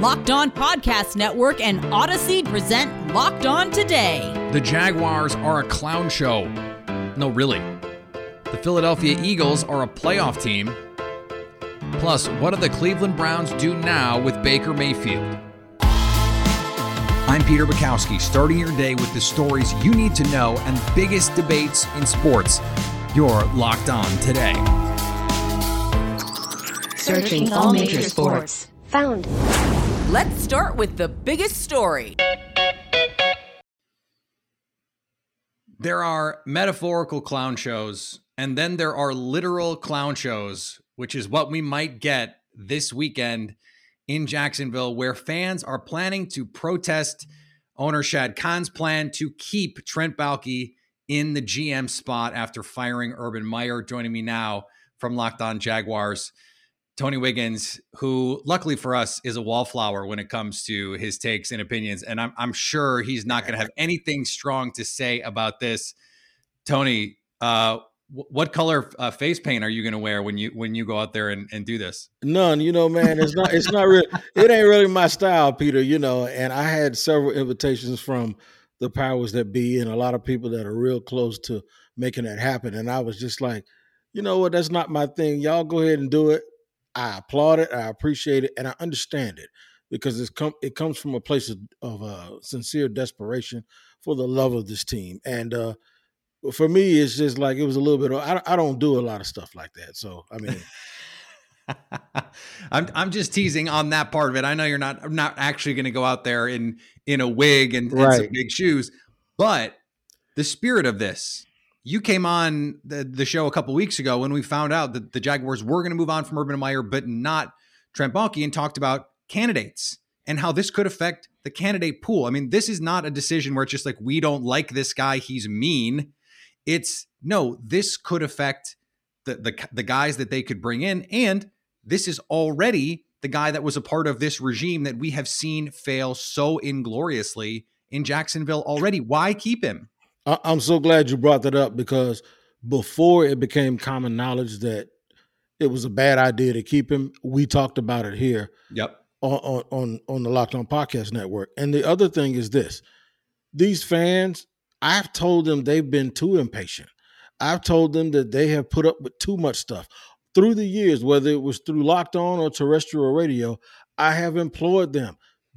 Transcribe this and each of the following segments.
Locked On Podcast Network and Odyssey present Locked On Today. The Jaguars are a clown show. No, really. The Philadelphia Eagles are a playoff team. Plus, what do the Cleveland Browns do now with Baker Mayfield? I'm Peter Bukowski, starting your day with the stories you need to know and the biggest debates in sports. You're locked on today. Searching all major sports. Found. Let's start with the biggest story. There are metaphorical clown shows, and then there are literal clown shows, which is what we might get this weekend in Jacksonville, where fans are planning to protest owner Shad Khan's plan to keep Trent Baalke in the GM spot after firing Urban Meyer. Joining me now from Locked On Jaguars. Tony Wiggins, who luckily for us is a wallflower when it comes to his takes and opinions. And I'm, I'm sure he's not going to have anything strong to say about this. Tony, uh, what color uh, face paint are you going to wear when you when you go out there and, and do this? None, you know, man. It's not. It's not really. It ain't really my style, Peter. You know, and I had several invitations from the powers that be and a lot of people that are real close to making that happen. And I was just like, you know what? That's not my thing. Y'all go ahead and do it. I applaud it. I appreciate it, and I understand it because it's come. It comes from a place of, of uh, sincere desperation for the love of this team, and uh, for me, it's just like it was a little bit. Of, I, I don't do a lot of stuff like that, so I mean. I'm I'm just teasing on that part of it. I know you're not I'm not actually going to go out there in in a wig and, right. and some big shoes, but the spirit of this you came on the, the show a couple weeks ago when we found out that the Jaguars were going to move on from Urban Meyer, but not Trent Baalke, and talked about candidates and how this could affect the candidate pool. I mean, this is not a decision where it's just like we don't like this guy, he's mean. It's no, this could affect the the, the guys that they could bring in, and this is already the guy that was a part of this regime that we have seen fail so ingloriously in Jacksonville already. Why keep him? I'm so glad you brought that up because before it became common knowledge that it was a bad idea to keep him, we talked about it here. Yep. On on on the Locked On Podcast Network. And the other thing is this: these fans, I've told them they've been too impatient. I've told them that they have put up with too much stuff through the years, whether it was through Locked On or terrestrial radio. I have implored them: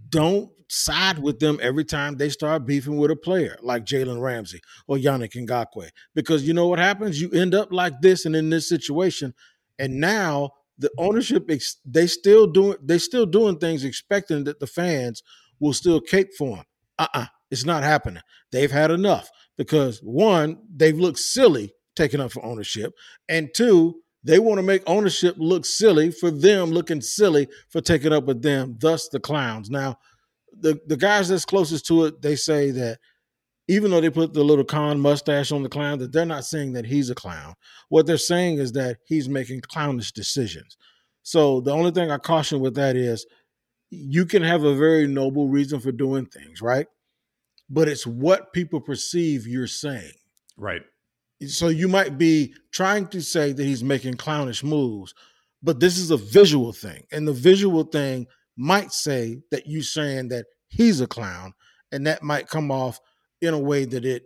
don't side with them every time they start beefing with a player like Jalen Ramsey or Yannick Ngakoue. Because you know what happens? You end up like this and in this situation. And now the ownership they still doing they still doing things expecting that the fans will still cape for them. Uh-uh. It's not happening. They've had enough because one, they've looked silly taking up for ownership. And two, they want to make ownership look silly for them looking silly for taking up with them, thus the clowns. Now, the the guys that's closest to it, they say that even though they put the little Khan mustache on the clown, that they're not saying that he's a clown. What they're saying is that he's making clownish decisions. So the only thing I caution with that is you can have a very noble reason for doing things, right? But it's what people perceive you're saying. Right. So you might be trying to say that he's making clownish moves, but this is a visual thing. And the visual thing might say that you saying that he's a clown, and that might come off in a way that it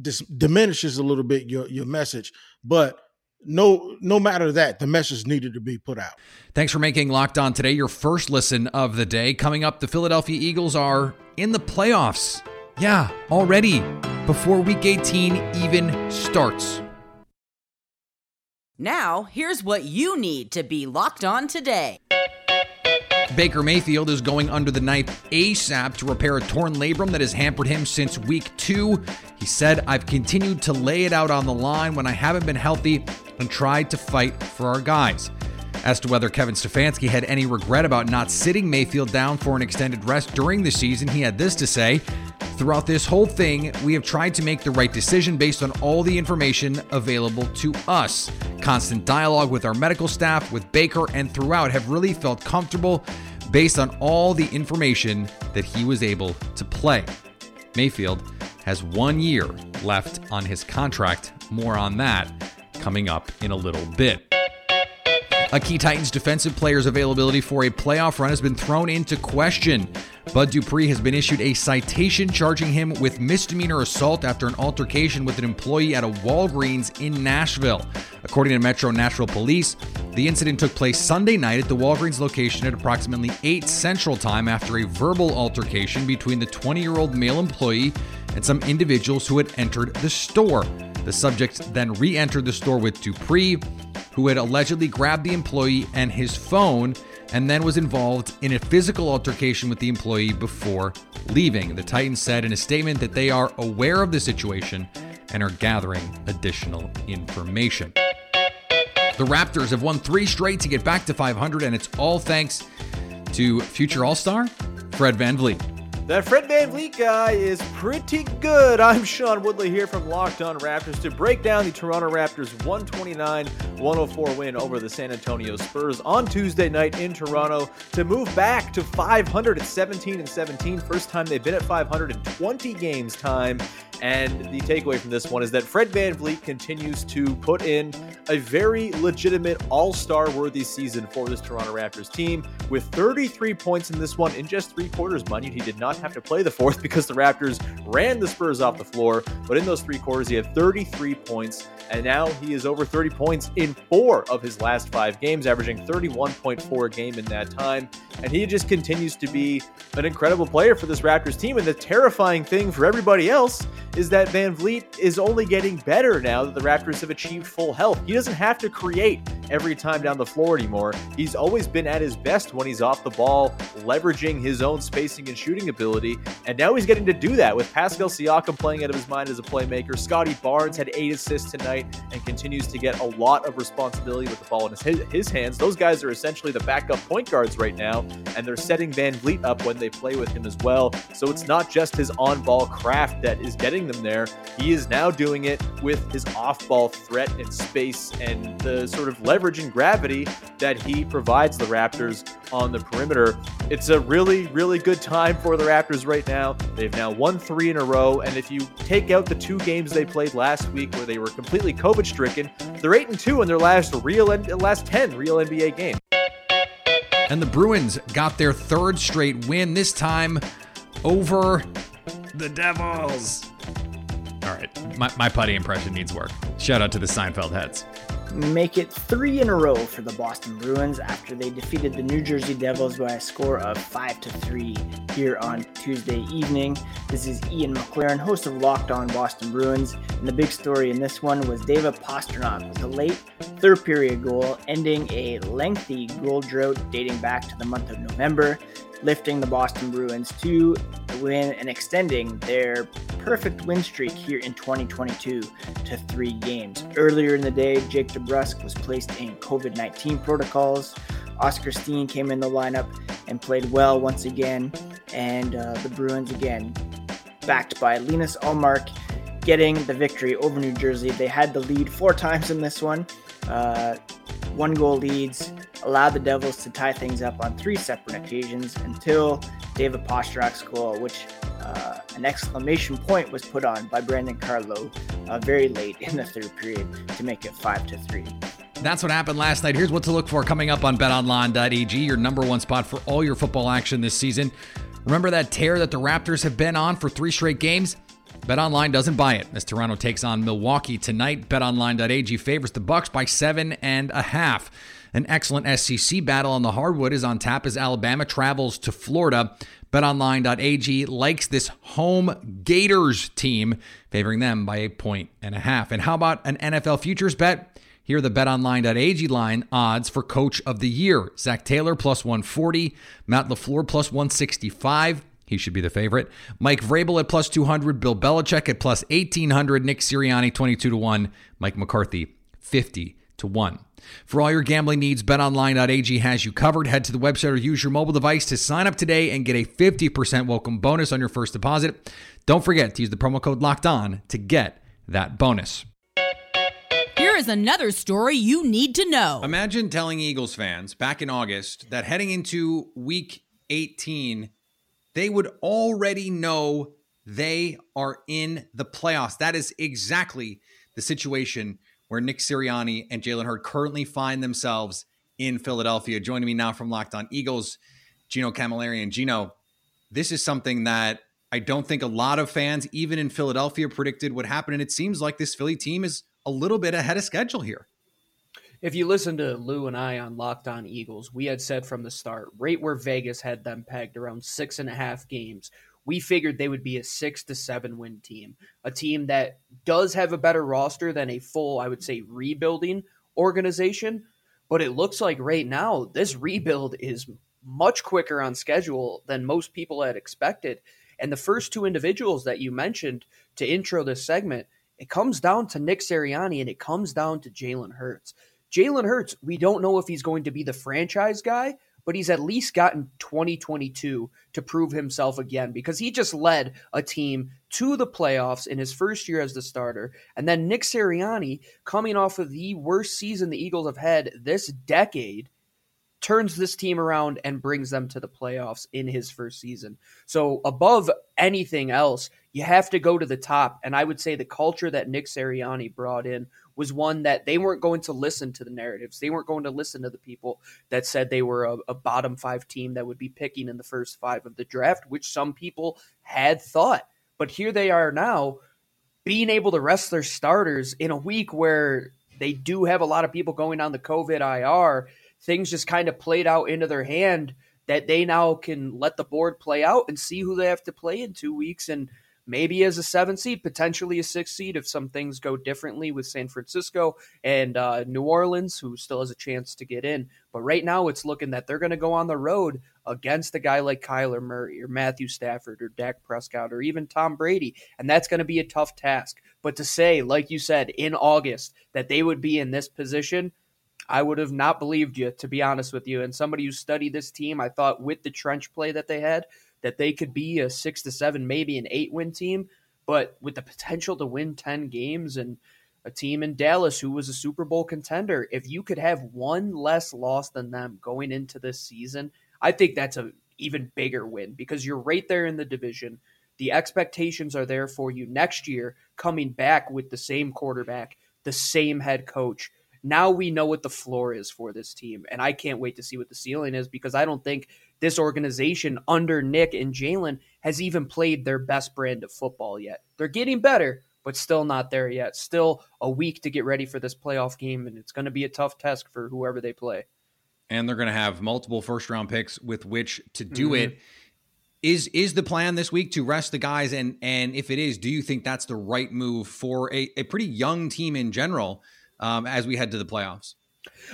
dis- diminishes a little bit your your message. But no no matter that the message needed to be put out. Thanks for making locked on today your first listen of the day. Coming up the philadelphia eagles are in the playoffs. Yeah already before week 18 even starts. Now here's what you need to be locked on today Baker Mayfield is going under the knife ASAP to repair a torn labrum that has hampered him since week two. He said, I've continued to lay it out on the line when I haven't been healthy and tried to fight for our guys. As to whether Kevin Stefanski had any regret about not sitting Mayfield down for an extended rest during the season, he had this to say Throughout this whole thing, we have tried to make the right decision based on all the information available to us. Constant dialogue with our medical staff, with Baker, and throughout have really felt comfortable based on all the information that he was able to play. Mayfield has one year left on his contract. More on that coming up in a little bit. A key Titans defensive player's availability for a playoff run has been thrown into question. Bud Dupree has been issued a citation charging him with misdemeanor assault after an altercation with an employee at a Walgreens in Nashville. According to Metro Nashville Police, the incident took place Sunday night at the Walgreens location at approximately 8 Central Time after a verbal altercation between the 20 year old male employee and some individuals who had entered the store. The subject then re entered the store with Dupree, who had allegedly grabbed the employee and his phone and then was involved in a physical altercation with the employee before leaving. The Titans said in a statement that they are aware of the situation and are gathering additional information. The Raptors have won three straight to get back to 500, and it's all thanks to future All Star Fred VanVleet. That Fred VanVleet guy is pretty good. I'm Sean Woodley here from Locked On Raptors to break down the Toronto Raptors 129 104 win over the San Antonio Spurs on Tuesday night in Toronto to move back to 517 and 17. First time they've been at 520 games time. And the takeaway from this one is that Fred VanVleet continues to put in a very legitimate all star worthy season for this Toronto Raptors team with 33 points in this one in just three quarters. Mind you, he did not have to play the fourth because the Raptors ran the Spurs off the floor. But in those three quarters, he had 33 points. And now he is over 30 points in four of his last five games, averaging 31.4 a game in that time. And he just continues to be an incredible player for this Raptors team. And the terrifying thing for everybody else is that VanVleet is only getting better now that the Raptors have achieved full health. He doesn't have to create every time down the floor anymore. He's always been at his best when he's off the ball, leveraging his own spacing and shooting ability. And now he's getting to do that with Pascal Siakam playing out of his mind as a playmaker. Scottie Barnes had eight assists tonight and continues to get a lot of responsibility with the ball in his, his hands. Those guys are essentially the backup point guards right now, and they're setting VanVleet up when they play with him as well. So it's not just his on ball craft that is getting them there. He is now doing it with his off ball threat and space and the sort of leverage and gravity that he provides the Raptors on the perimeter. It's a really, really good time for the Raptors right now. They've now won three in a row. And if you take out the two games they played last week where they were completely COVID stricken, they're 8 and 2 in their last real last 10 real NBA games. And the Bruins got their third straight win, this time over the Devils. My, my Puddy impression needs work. Shout out to the Seinfeld heads. Make it three in a row for the Boston Bruins after they defeated the New Jersey Devils by a score of five to three here on Tuesday evening. This is Ian McLaren, host of Locked On Boston Bruins, and the big story in this one was David Pastrnak with a late third period goal, ending a lengthy goal drought dating back to the month of November lifting the Boston Bruins to win and extending their perfect win streak here in 2022 to three games. Earlier in the day, Jake DeBrusk was placed in COVID 19 protocols. Oskar Steen came in the lineup and played well once again. And uh, the Bruins, again, backed by Linus Ullmark, getting the victory over New Jersey. They had the lead four times in this one. Uh, one goal leads allowed the Devils to tie things up on three separate occasions until David Pastrnak's goal, which uh, an exclamation point was put on by Brandon Carlo uh, very late in the third period to make it five to three. That's what happened last night. Here's what to look for coming up on betonline.ag, your number one spot for all your football action this season. Remember that tear that the Raptors have been on for three straight games? BetOnline doesn't buy it as Toronto takes on Milwaukee tonight. BetOnline.ag favors the Bucks by seven and a half. An excellent SEC battle on the hardwood is on tap as Alabama travels to Florida. BetOnline.ag likes this home Gators team, favoring them by a point and a half. And how about an NFL futures bet? Here are the betonline.ag line odds for coach of the year. Zac Taylor plus 140, Matt LaFleur plus 165. He should be the favorite. Mike Vrabel at plus 200, Bill Belichick at plus 1800, Nick Sirianni 22 to 1, Mike McCarthy 50 to 1. For all your gambling needs, betonline.ag has you covered. Head to the website or use your mobile device to sign up today and get a 50% welcome bonus on your first deposit. Don't forget to use the promo code locked on to get that bonus. Here is another story you need to know. Imagine telling Eagles fans back in August that heading into week 18, they would already know they are in the playoffs. That is exactly the situation where Nick Sirianni and Jalen Hurts currently find themselves in Philadelphia. Joining me now from Locked On Eagles, Gino Camilleri. And Gino, this is something that I don't think a lot of fans, even in Philadelphia, predicted would happen. And it seems like this Philly team is a little bit ahead of schedule here. If you listen to Lou and I on Locked On Eagles, we had said from the start, right where Vegas had them pegged around six and a half games, we figured they would be a six to seven win team, a team that does have a better roster than a full, I would say, rebuilding organization. But it looks like right now, this rebuild is much quicker on schedule than most people had expected. And the first two individuals that you mentioned to intro this segment, it comes down to Nick Sirianni and it comes down to Jalen Hurts. Jalen Hurts, we don't know if he's going to be the franchise guy, but he's at least gotten 2022 to prove himself again because he just led a team to the playoffs in his first year as the starter. And then Nick Sirianni, coming off of the worst season the Eagles have had this decade, turns this team around and brings them to the playoffs in his first season. So, above anything else, you have to go to the top. And I would say the culture that Nick Sirianni brought in was one that they weren't going to listen to the narratives. They weren't going to listen to the people that said they were a, a bottom five team that would be picking in the first five of the draft, which some people had thought. But here they are now, being able to rest their starters in a week where they do have a lot of people going on the COVID IR things just kind of played out into their hand that they now can let the board play out and see who they have to play in two weeks and maybe as a seven seed, potentially a six seed if some things go differently with San Francisco and uh, New Orleans, who still has a chance to get in. But right now, it's looking that they're going to go on the road against a guy like Kyler Murray or Matthew Stafford or Dak Prescott or even Tom Brady. And that's going to be a tough task. But to say, like you said, in August, that they would be in this position I would have not believed you, to be honest with you. And somebody who studied this team, I thought with the trench play that they had, that they could be a six to seven, maybe an eight win team, but with the potential to win 10 games and a team in Dallas who was a Super Bowl contender, if you could have one less loss than them going into this season, I think that's a even bigger win because you're right there in the division. The expectations are there for you next year coming back with the same quarterback, the same head coach now we know what the floor is for this team. And I can't wait to see what the ceiling is because I don't think this organization under Nick and Jalen has even played their best brand of football yet. They're getting better, but still not there yet. Still a week to get ready for this playoff game, and it's going to be a tough test for whoever they play. And they're going to have multiple first round picks with which to do mm-hmm. it. Is is the plan this week to rest the guys? And and if it is, do you think that's the right move for a, a pretty young team in general? um, as we head to the playoffs?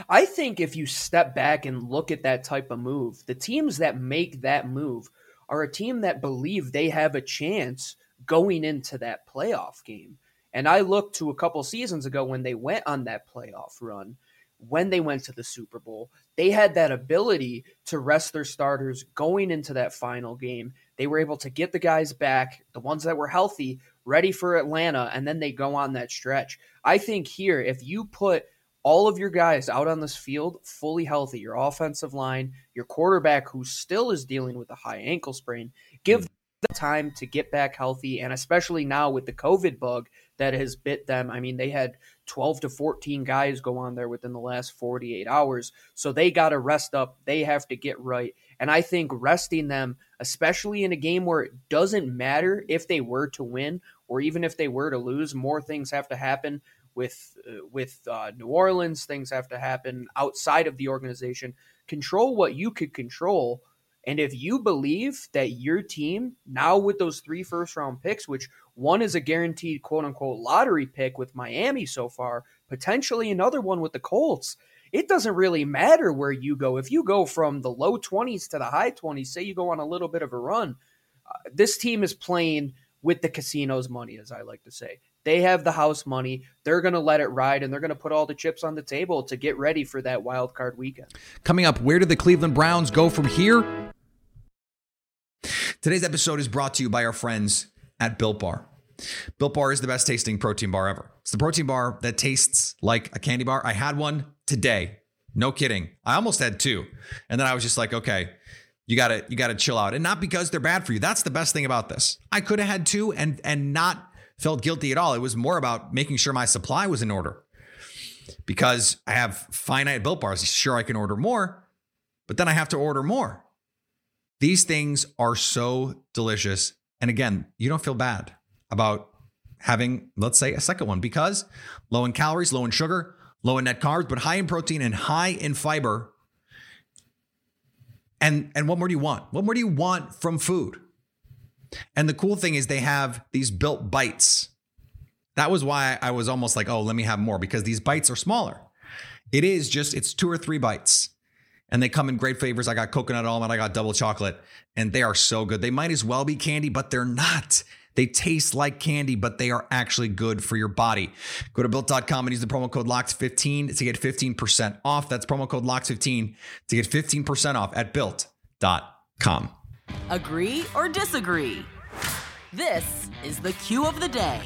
I think if you step back and look at that type of move, the teams that make that move are a team that believe they have a chance going into that playoff game. And I looked to a couple seasons ago when they went on that playoff run, when they went to the Super Bowl, they had that ability to rest their starters going into that final game. They were able to get the guys back, the ones that were healthy, ready for Atlanta, and then they go on that stretch. I think here, if you put all of your guys out on this field fully healthy, your offensive line, your quarterback who still is dealing with a high ankle sprain, give hmm. them time to get back healthy. And especially now with the COVID bug that has bit them. I mean, they had 12 to 14 guys go on there within the last 48 hours. So they got to rest up. They have to get right. And I think resting them, especially in a game where it doesn't matter if they were to win or even if they were to lose, more things have to happen with uh, with uh, New Orleans. Things have to happen outside of the organization. Control what you could control, and if you believe that your team now with those three first round picks, which one is a guaranteed quote unquote lottery pick with Miami so far, potentially another one with the Colts. It doesn't really matter where you go. If you go from the low 20s to the high 20s, say you go on a little bit of a run, uh, this team is playing with the casino's money, as I like to say. They have the house money. They're going to let it ride and they're going to put all the chips on the table to get ready for that wild card weekend. Coming up, where do the Cleveland Browns go from here? Today's episode is brought to you by our friends at Built Bar. Built Bar is the best tasting protein bar ever. It's the protein bar that tastes like a candy bar. I had one today. No kidding. I almost had two. And then I was just like, okay, you gotta you gotta chill out and not because they're bad for you that's the best thing about this i could have had two and and not felt guilty at all it was more about making sure my supply was in order because I have finite built bars. Sure, I can order more, but then I have to order more. These things are so delicious. And again, you don't feel bad about having, let's say, a second one because low in calories, low in sugar, low in net carbs, but high in protein and high in fiber. And and what more do you want? What more do you want from food? And the cool thing is they have these built bites. That was why I was almost like, oh, let me have more because these bites are smaller. It is just, it's two or three bites. And they come in great flavors. I got coconut almond, I got double chocolate, and they are so good. They might as well be candy, but they're not. They taste like candy, but they are actually good for your body. Go to built.com and use the promo code LOCKED15 to get 15% off. That's promo code LOCKED15 to get 15% off at built.com. Agree or disagree? This is the cue of the day.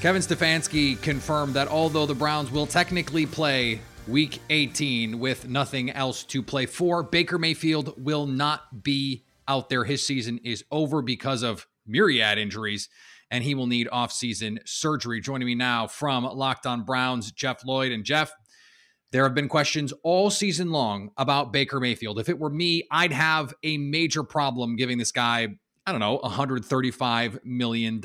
Kevin Stefanski confirmed that although the Browns will technically play week 18 with nothing else to play for, Baker Mayfield will not be out there. His season is over because of myriad injuries, and he will need offseason surgery. Joining me now from Locked On Browns, Jeff Lloyd. And Jeff, there have been questions all season long about Baker Mayfield. If it were me, I'd have a major problem giving this guy, I don't know, $135 million.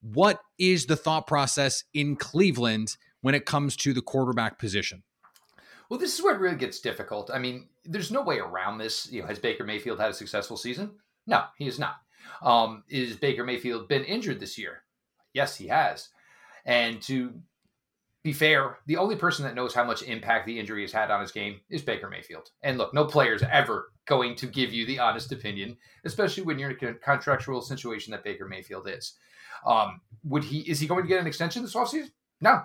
What is the thought process in Cleveland when it comes to the quarterback position? Well, this is where it really gets difficult. I mean, there's no way around this. You know, has Baker Mayfield had a successful season? No, he has not. Um, is Baker Mayfield been injured this year? Yes, he has. And to be fair, the only person that knows how much impact the injury has had on his game is Baker Mayfield. And look, no player is ever going to give you the honest opinion, especially when you're in a contractual situation that Baker Mayfield is. Um, would he is he going to get an extension this offseason? No.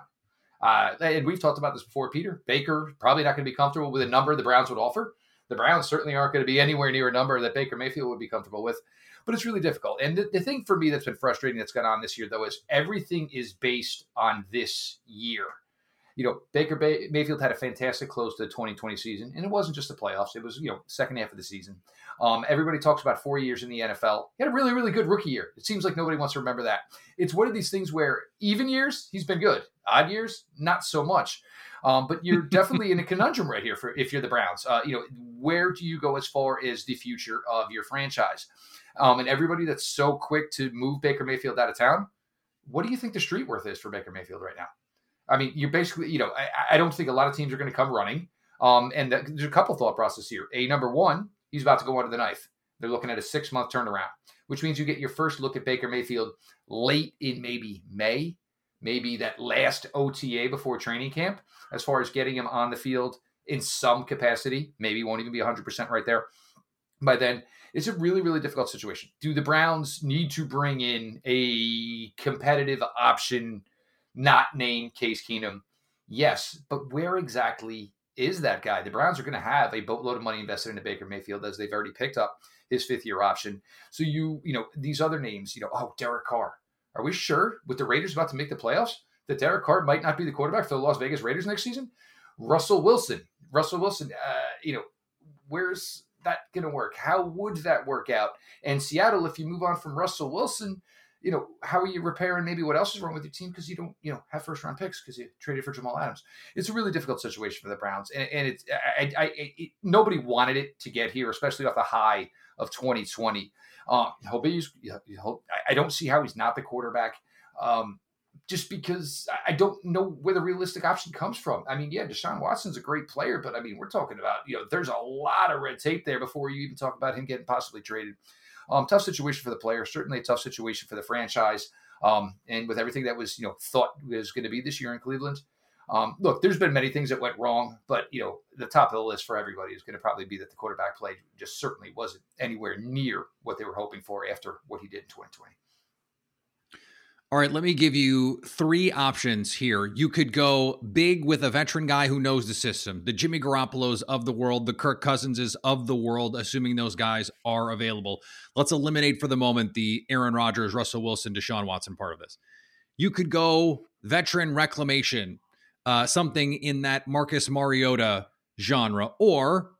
Uh, and we've talked about this before, Peter. Baker probably not going to be comfortable with a number the Browns would offer. The Browns certainly aren't going to be anywhere near a number that Baker Mayfield would be comfortable with. But it's really difficult. And the, the thing for me that's been frustrating that's gone on this year, though, is everything is based on this year you know, Baker Bay- Mayfield had a fantastic close to the 2020 season, and it wasn't just the playoffs; it was you know second half of the season. Um, everybody talks about four years in the NFL. He had a really, really good rookie year. It seems like nobody wants to remember that. It's one of these things where even years he's been good, odd years not so much. Um, but you're definitely in a conundrum right here for if you're the Browns. Uh, you know, where do you go as far as the future of your franchise? Um, and everybody that's so quick to move Baker Mayfield out of town, what do you think the street worth is for Baker Mayfield right now? I mean, you're basically, you know, I, I don't think a lot of teams are going to come running. Um, and the, there's a couple thought process here. A number one, he's about to go under the knife. They're looking at a six month turnaround, which means you get your first look at Baker Mayfield late in maybe May, maybe that last OTA before training camp, as far as getting him on the field in some capacity. Maybe won't even be 100% right there. By then, it's a really, really difficult situation. Do the Browns need to bring in a competitive option not named Case Keenum. Yes, but where exactly is that guy? The Browns are going to have a boatload of money invested into Baker Mayfield as they've already picked up his fifth year option. So you, you know, these other names, you know, oh, Derek Carr. Are we sure with the Raiders about to make the playoffs that Derek Carr might not be the quarterback for the Las Vegas Raiders next season? Russell Wilson. Russell Wilson, uh, you know, where's that going to work? How would that work out? And Seattle, if you move on from Russell Wilson, you know, how are you repairing maybe what else is wrong with your team because you don't, you know, have first round picks because you traded for Jamal Adams. It's a really difficult situation for the Browns, and, and it's I, I, it, nobody wanted it to get here, especially off the high of 2020. Um, he'll be, he'll, I don't see how he's not the quarterback. Um, just because I don't know where the realistic option comes from. I mean, yeah, Deshaun Watson's a great player, but I mean, we're talking about, you know, there's a lot of red tape there before you even talk about him getting possibly traded. Um, tough situation for the player, certainly a tough situation for the franchise. Um, and with everything that was, you know, thought was going to be this year in Cleveland. Um, look, there's been many things that went wrong, but you know, the top of the list for everybody is going to probably be that the quarterback play just certainly wasn't anywhere near what they were hoping for after what he did in 2020. All right, let me give you three options here. You could go big with a veteran guy who knows the system, the Jimmy Garoppolo's of the world, the Kirk Cousinses of the world, assuming those guys are available. Let's eliminate for the moment the Aaron Rodgers, Russell Wilson, Deshaun Watson part of this. You could go veteran reclamation, uh, something in that Marcus Mariota genre, or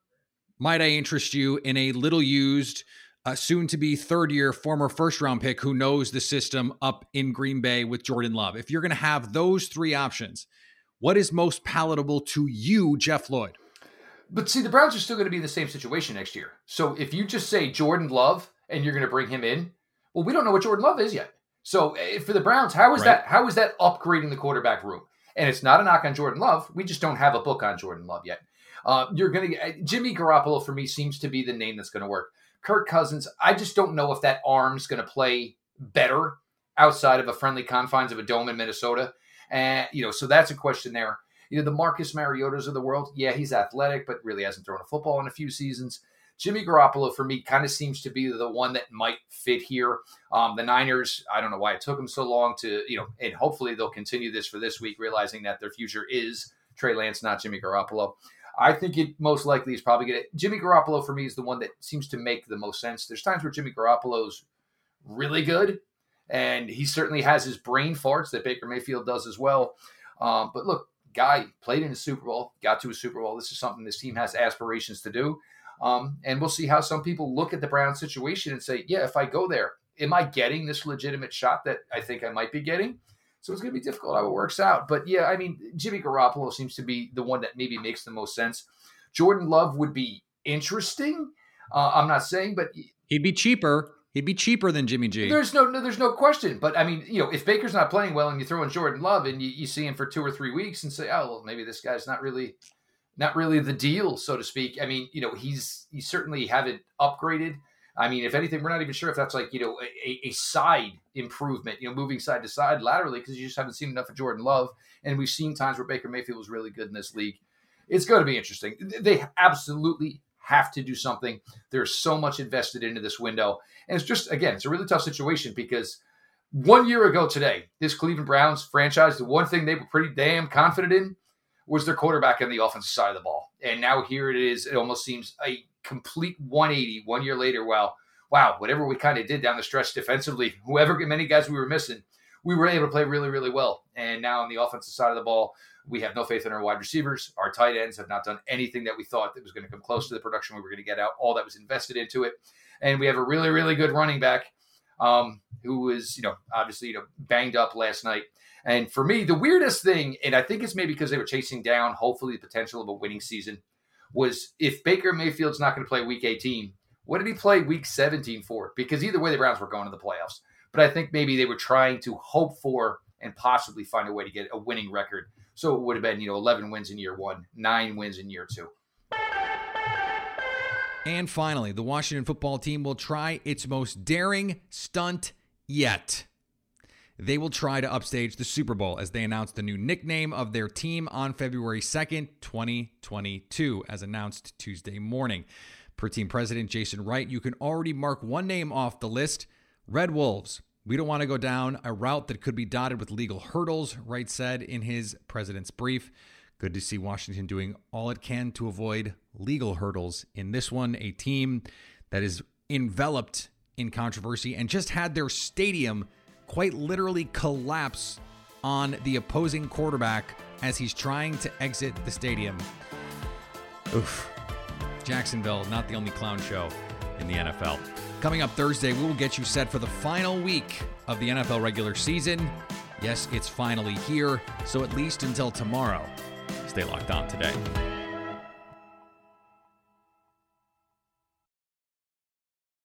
might I interest you in a little used uh, soon to be third year former first round pick who knows the system up in Green Bay with Jordan Love. If you're going to have those three options, What is most palatable to you, Jeff Lloyd? But see, the Browns are still going to be in the same situation next year. So if you just say Jordan Love and you're going to bring him in, well, we don't know what Jordan Love is yet. So eh, for the Browns, how is Right. that? How is that upgrading the quarterback room? And it's not a knock on Jordan Love. We just don't have a book on Jordan Love yet. Uh, you're going to Jimmy Garoppolo for me seems to be the name that's going to work. Kirk Cousins, I just don't know if that arm's going to play better outside of a friendly confines of a dome in Minnesota. And you know, so that's a question there. You know, the Marcus Mariotas of the world, yeah, he's athletic, but really hasn't thrown a football in a few seasons. Jimmy Garoppolo for me kind of seems to be the one that might fit here. Um, the Niners, I don't know why it took them so long to, you know, and hopefully they'll continue this for this week, realizing that their future is Trey Lance, not Jimmy Garoppolo. I think it most likely is probably going to. Jimmy Garoppolo for me is the one that seems to make the most sense. There's times where Jimmy Garoppolo's really good, and he certainly has his brain farts that Baker Mayfield does as well. Um, but look, guy played in a Super Bowl, got to a Super Bowl. This is something this team has aspirations to do. Um, and we'll see how some people look at the Brown situation and say, yeah, if I go there, am I getting this legitimate shot that I think I might be getting? So it's going to be difficult how it works out. But yeah, I mean, Jimmy Garoppolo seems to be the one that maybe makes the most sense. Jordan Love would be interesting. Uh, I'm not saying, but He'd be cheaper. He'd be cheaper than Jimmy G. there's no, no, there's no question. But I mean, you know, if Baker's not playing well and you throw in Jordan Love and you, you see him for two or three weeks and say, oh, well, maybe this guy's not really, not really the deal, so to speak. I mean, you know, he's he certainly haven't upgraded. I mean, if anything, we're not even sure if that's like you know a, a side improvement, you know, moving side to side laterally because you just haven't seen enough of Jordan Love, and we've seen times where Baker Mayfield was really good in this league. It's going to be interesting. They absolutely have to do something. There's so much invested into this window, and it's just again, it's a really tough situation because one year ago today, this Cleveland Browns franchise, the one thing they were pretty damn confident in was their quarterback on the offensive side of the ball. And now here it is. It almost seems a complete 180 one year later. Wow, wow, whatever we kind of did down the stretch defensively, whoever many guys we were missing, we were able to play really, really well. And now on the offensive side of the ball, we have no faith in our wide receivers. Our tight ends have not done anything that we thought that was going to come close to the production we were going to get out. All that was invested into it. And we have a really, really good running back um, who was, you know, obviously, you know, banged up last night. And for me, the weirdest thing, and I think it's maybe because they were chasing down, hopefully, the potential of a winning season, was if Baker Mayfield's not going to play week 18, what did he play week 17 for? Because either way, the Browns were going to the playoffs. But I think maybe they were trying to hope for and possibly find a way to get a winning record. So it would have been, you know, 11 wins in year one, nine wins in year two. And finally, the Washington football team will try its most daring stunt yet. They will try to upstage the Super Bowl as they announce the new nickname of their team on February 2nd, 2022, as announced Tuesday morning. Per team president Jason Wright, you can already mark one name off the list Red Wolves. We don't want to go down a route that could be dotted with legal hurdles, Wright said in his president's brief. Good to see Washington doing all it can to avoid legal hurdles in this one. A team that is enveloped in controversy and just had their stadium quite literally collapse on the opposing quarterback as he's trying to exit the stadium. Oof. Jacksonville, not the only clown show in the NFL. Coming up Thursday, we will get you set for the final week of the NFL regular season. Yes, it's finally here, so at least until tomorrow, stay locked on today.